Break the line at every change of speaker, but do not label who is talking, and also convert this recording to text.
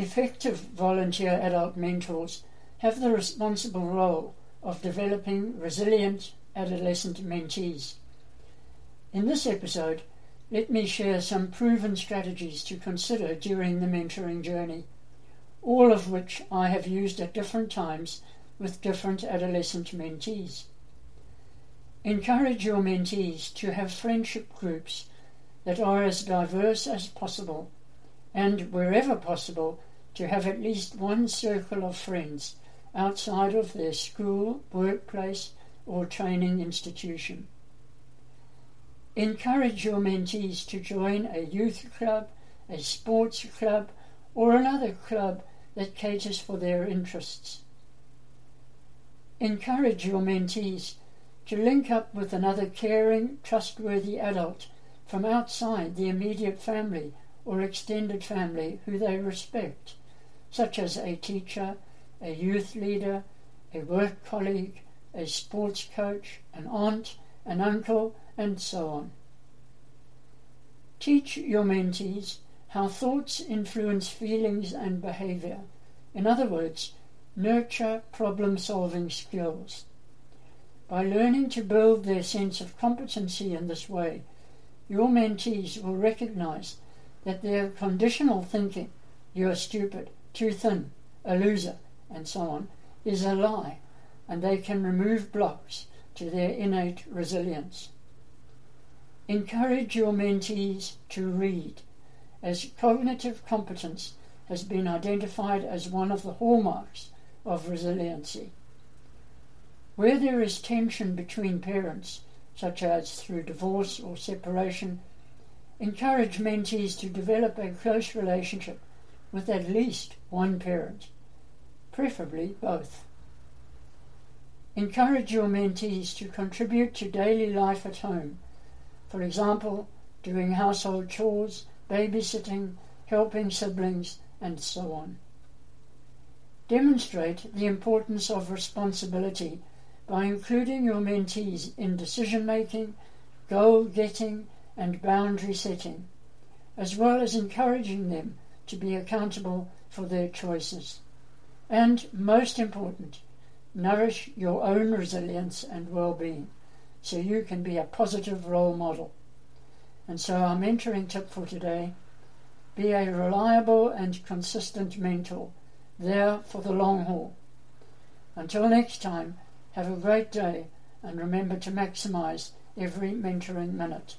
Effective volunteer adult mentors have the responsible role of developing resilient adolescent mentees. In this episode, let me share some proven strategies to consider during the mentoring journey, all of which I have used at different times with different adolescent mentees. Encourage your mentees to have friendship groups that are as diverse as possible, and wherever possible, to have at least one circle of friends outside of their school, workplace, or training institution. Encourage your mentees to join a youth club, a sports club, or another club that caters for their interests. Encourage your mentees to link up with another caring, trustworthy adult from outside the immediate family or extended family who they respect, such as a teacher, a youth leader, a work colleague, a sports coach, an aunt, an uncle, and so on. Teach your mentees how thoughts influence feelings and behavior. In other words, nurture problem solving skills. By learning to build their sense of competency in this way, your mentees will recognize that their conditional thinking, you're stupid, too thin, a loser, and so on, is a lie, and they can remove blocks to their innate resilience. Encourage your mentees to read, as cognitive competence has been identified as one of the hallmarks of resiliency. Where there is tension between parents, such as through divorce or separation, encourage mentees to develop a close relationship with at least one parent preferably both. Encourage your mentees to contribute to daily life at home, for example, doing household chores, babysitting, helping siblings, and so on. Demonstrate the importance of responsibility by including your mentees in decision making, goal getting, and boundary setting, as well as encouraging them to be accountable for their choices. And most important, nourish your own resilience and well being so you can be a positive role model. And so, our mentoring tip for today be a reliable and consistent mentor, there for the long haul. Until next time, have a great day and remember to maximize every mentoring minute.